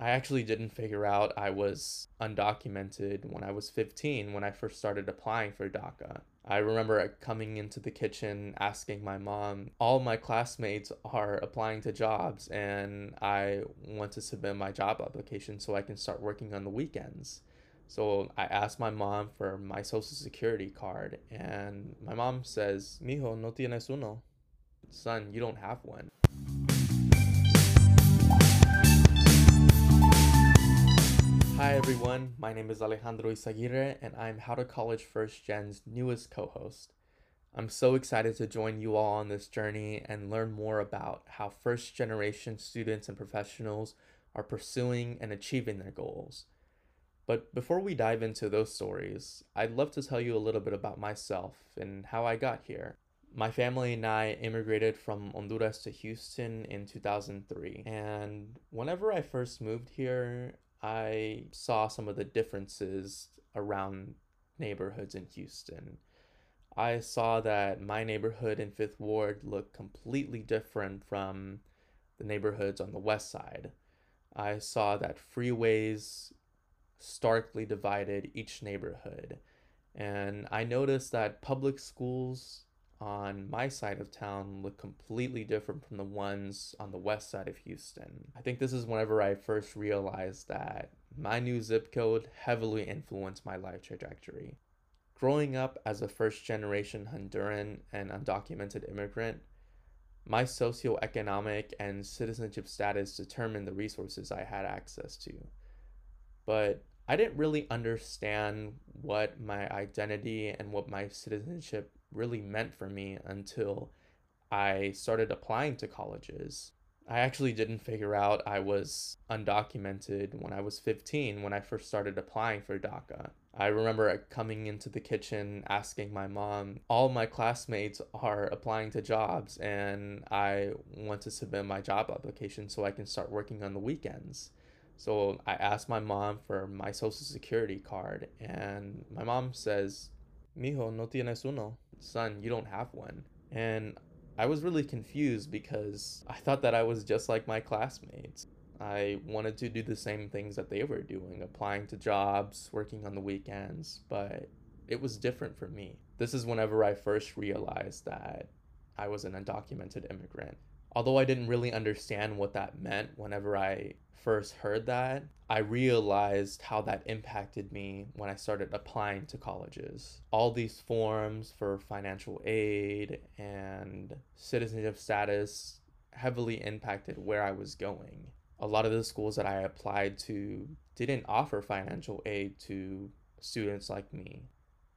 I actually didn't figure out I was undocumented when I was 15 when I first started applying for DACA. I remember uh, coming into the kitchen asking my mom, all my classmates are applying to jobs and I want to submit my job application so I can start working on the weekends. So I asked my mom for my social security card and my mom says, Mijo, no tienes uno. Son, you don't have one. Hi everyone, my name is Alejandro Izaguirre and I'm How to College First Gen's newest co host. I'm so excited to join you all on this journey and learn more about how first generation students and professionals are pursuing and achieving their goals. But before we dive into those stories, I'd love to tell you a little bit about myself and how I got here. My family and I immigrated from Honduras to Houston in 2003. And whenever I first moved here, I saw some of the differences around neighborhoods in Houston. I saw that my neighborhood in Fifth Ward looked completely different from the neighborhoods on the west side. I saw that freeways starkly divided each neighborhood. And I noticed that public schools on my side of town look completely different from the ones on the west side of Houston. I think this is whenever I first realized that my new zip code heavily influenced my life trajectory. Growing up as a first generation Honduran and undocumented immigrant, my socioeconomic and citizenship status determined the resources I had access to. But I didn't really understand what my identity and what my citizenship really meant for me until I started applying to colleges. I actually didn't figure out I was undocumented when I was 15 when I first started applying for DACA. I remember uh, coming into the kitchen asking my mom, all my classmates are applying to jobs and I want to submit my job application so I can start working on the weekends. So I asked my mom for my social security card and my mom says, Mijo, no tienes uno son, you don't have one. And I was really confused because I thought that I was just like my classmates. I wanted to do the same things that they were doing, applying to jobs, working on the weekends, but it was different for me. This is whenever I first realized that I was an undocumented immigrant. Although I didn't really understand what that meant whenever I first heard that, I realized how that impacted me when I started applying to colleges. All these forms for financial aid and citizenship status heavily impacted where I was going. A lot of the schools that I applied to didn't offer financial aid to students like me.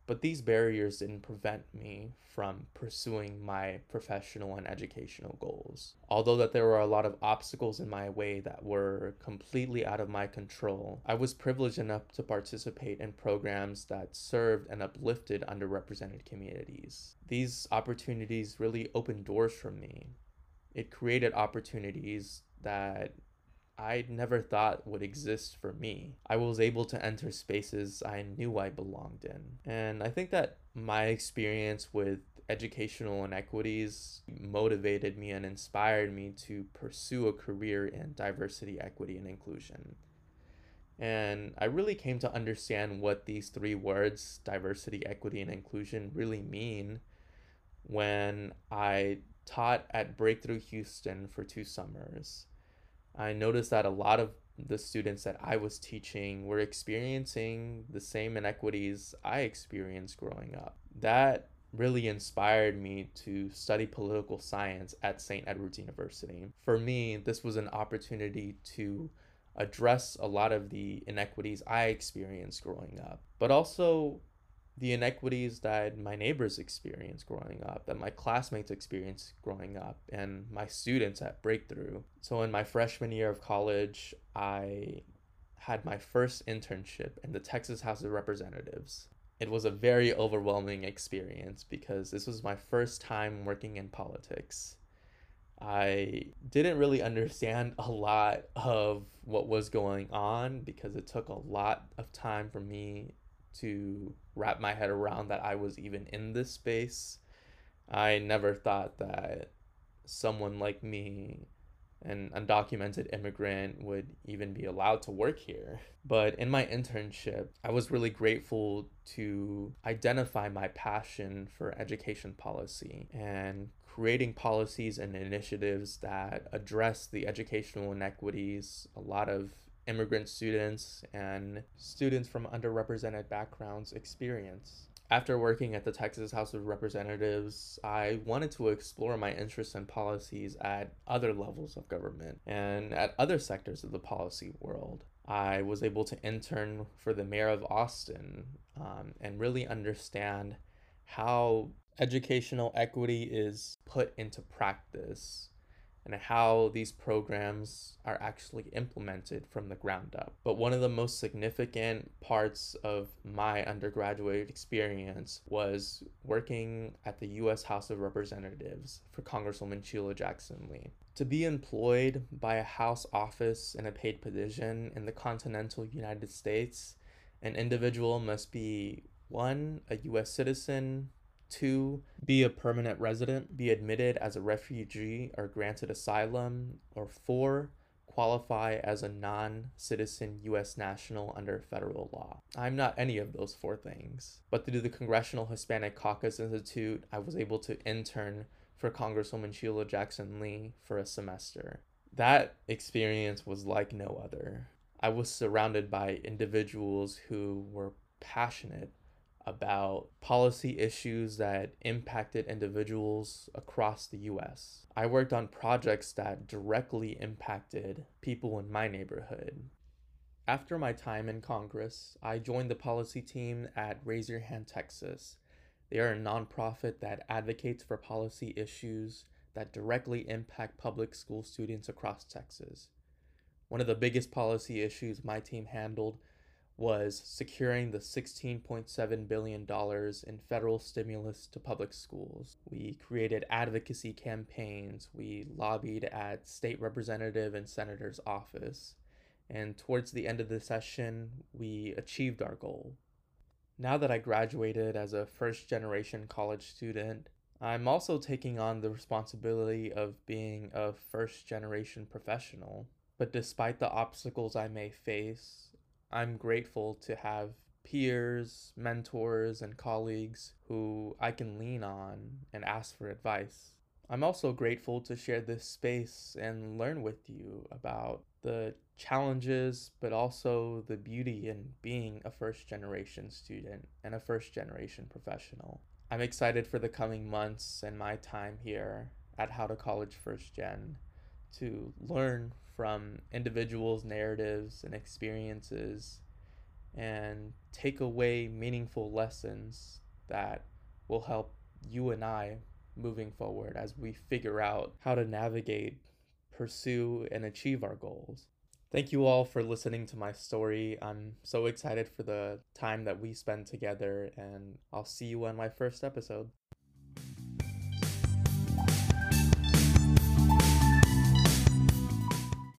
But these barriers didn't prevent me from pursuing my professional and educational goals. Although that there were a lot of obstacles in my way that were completely out of my control, I was privileged enough to participate in programs that served and uplifted underrepresented communities. These opportunities really opened doors for me. It created opportunities that I never thought would exist for me. I was able to enter spaces I knew I belonged in. And I think that my experience with educational inequities motivated me and inspired me to pursue a career in diversity, equity, and inclusion. And I really came to understand what these three words, diversity, equity, and inclusion, really mean when I taught at Breakthrough Houston for two summers. I noticed that a lot of the students that I was teaching were experiencing the same inequities I experienced growing up. That really inspired me to study political science at St. Edward's University. For me, this was an opportunity to address a lot of the inequities I experienced growing up, but also the inequities that my neighbors experienced growing up, that my classmates experienced growing up, and my students at Breakthrough. So, in my freshman year of college, I had my first internship in the Texas House of Representatives. It was a very overwhelming experience because this was my first time working in politics. I didn't really understand a lot of what was going on because it took a lot of time for me to wrap my head around that I was even in this space. I never thought that someone like me, an undocumented immigrant would even be allowed to work here. But in my internship, I was really grateful to identify my passion for education policy and creating policies and initiatives that address the educational inequities a lot of immigrant students and students from underrepresented backgrounds experience. After working at the Texas House of Representatives, I wanted to explore my interests and policies at other levels of government and at other sectors of the policy world. I was able to intern for the mayor of Austin um, and really understand how educational equity is put into practice and how these programs are actually implemented from the ground up. But one of the most significant parts of my undergraduate experience was working at the US House of Representatives for Congresswoman Sheila Jackson Lee. To be employed by a House office in a paid position in the continental United States, an individual must be one, a US citizen, Two, be a permanent resident, be admitted as a refugee or granted asylum. Or four, qualify as a non citizen U.S. national under federal law. I'm not any of those four things. But through the Congressional Hispanic Caucus Institute, I was able to intern for Congresswoman Sheila Jackson Lee for a semester. That experience was like no other. I was surrounded by individuals who were passionate about policy issues that impacted individuals across the US. I worked on projects that directly impacted people in my neighborhood. After my time in Congress, I joined the policy team at Raise Your Hand Texas. They are a nonprofit that advocates for policy issues that directly impact public school students across Texas. One of the biggest policy issues my team handled was securing the $16.7 billion in federal stimulus to public schools. We created advocacy campaigns, we lobbied at state representative and senator's office, and towards the end of the session, we achieved our goal. Now that I graduated as a first generation college student, I'm also taking on the responsibility of being a first generation professional. But despite the obstacles I may face, I'm grateful to have peers, mentors, and colleagues who I can lean on and ask for advice. I'm also grateful to share this space and learn with you about the challenges, but also the beauty in being a first generation student and a first generation professional. I'm excited for the coming months and my time here at How to College First Gen to learn from individuals' narratives and experiences and take away meaningful lessons that will help you and I moving forward as we figure out how to navigate, pursue, and achieve our goals. Thank you all for listening to my story. I'm so excited for the time that we spend together, and I'll see you on my first episode.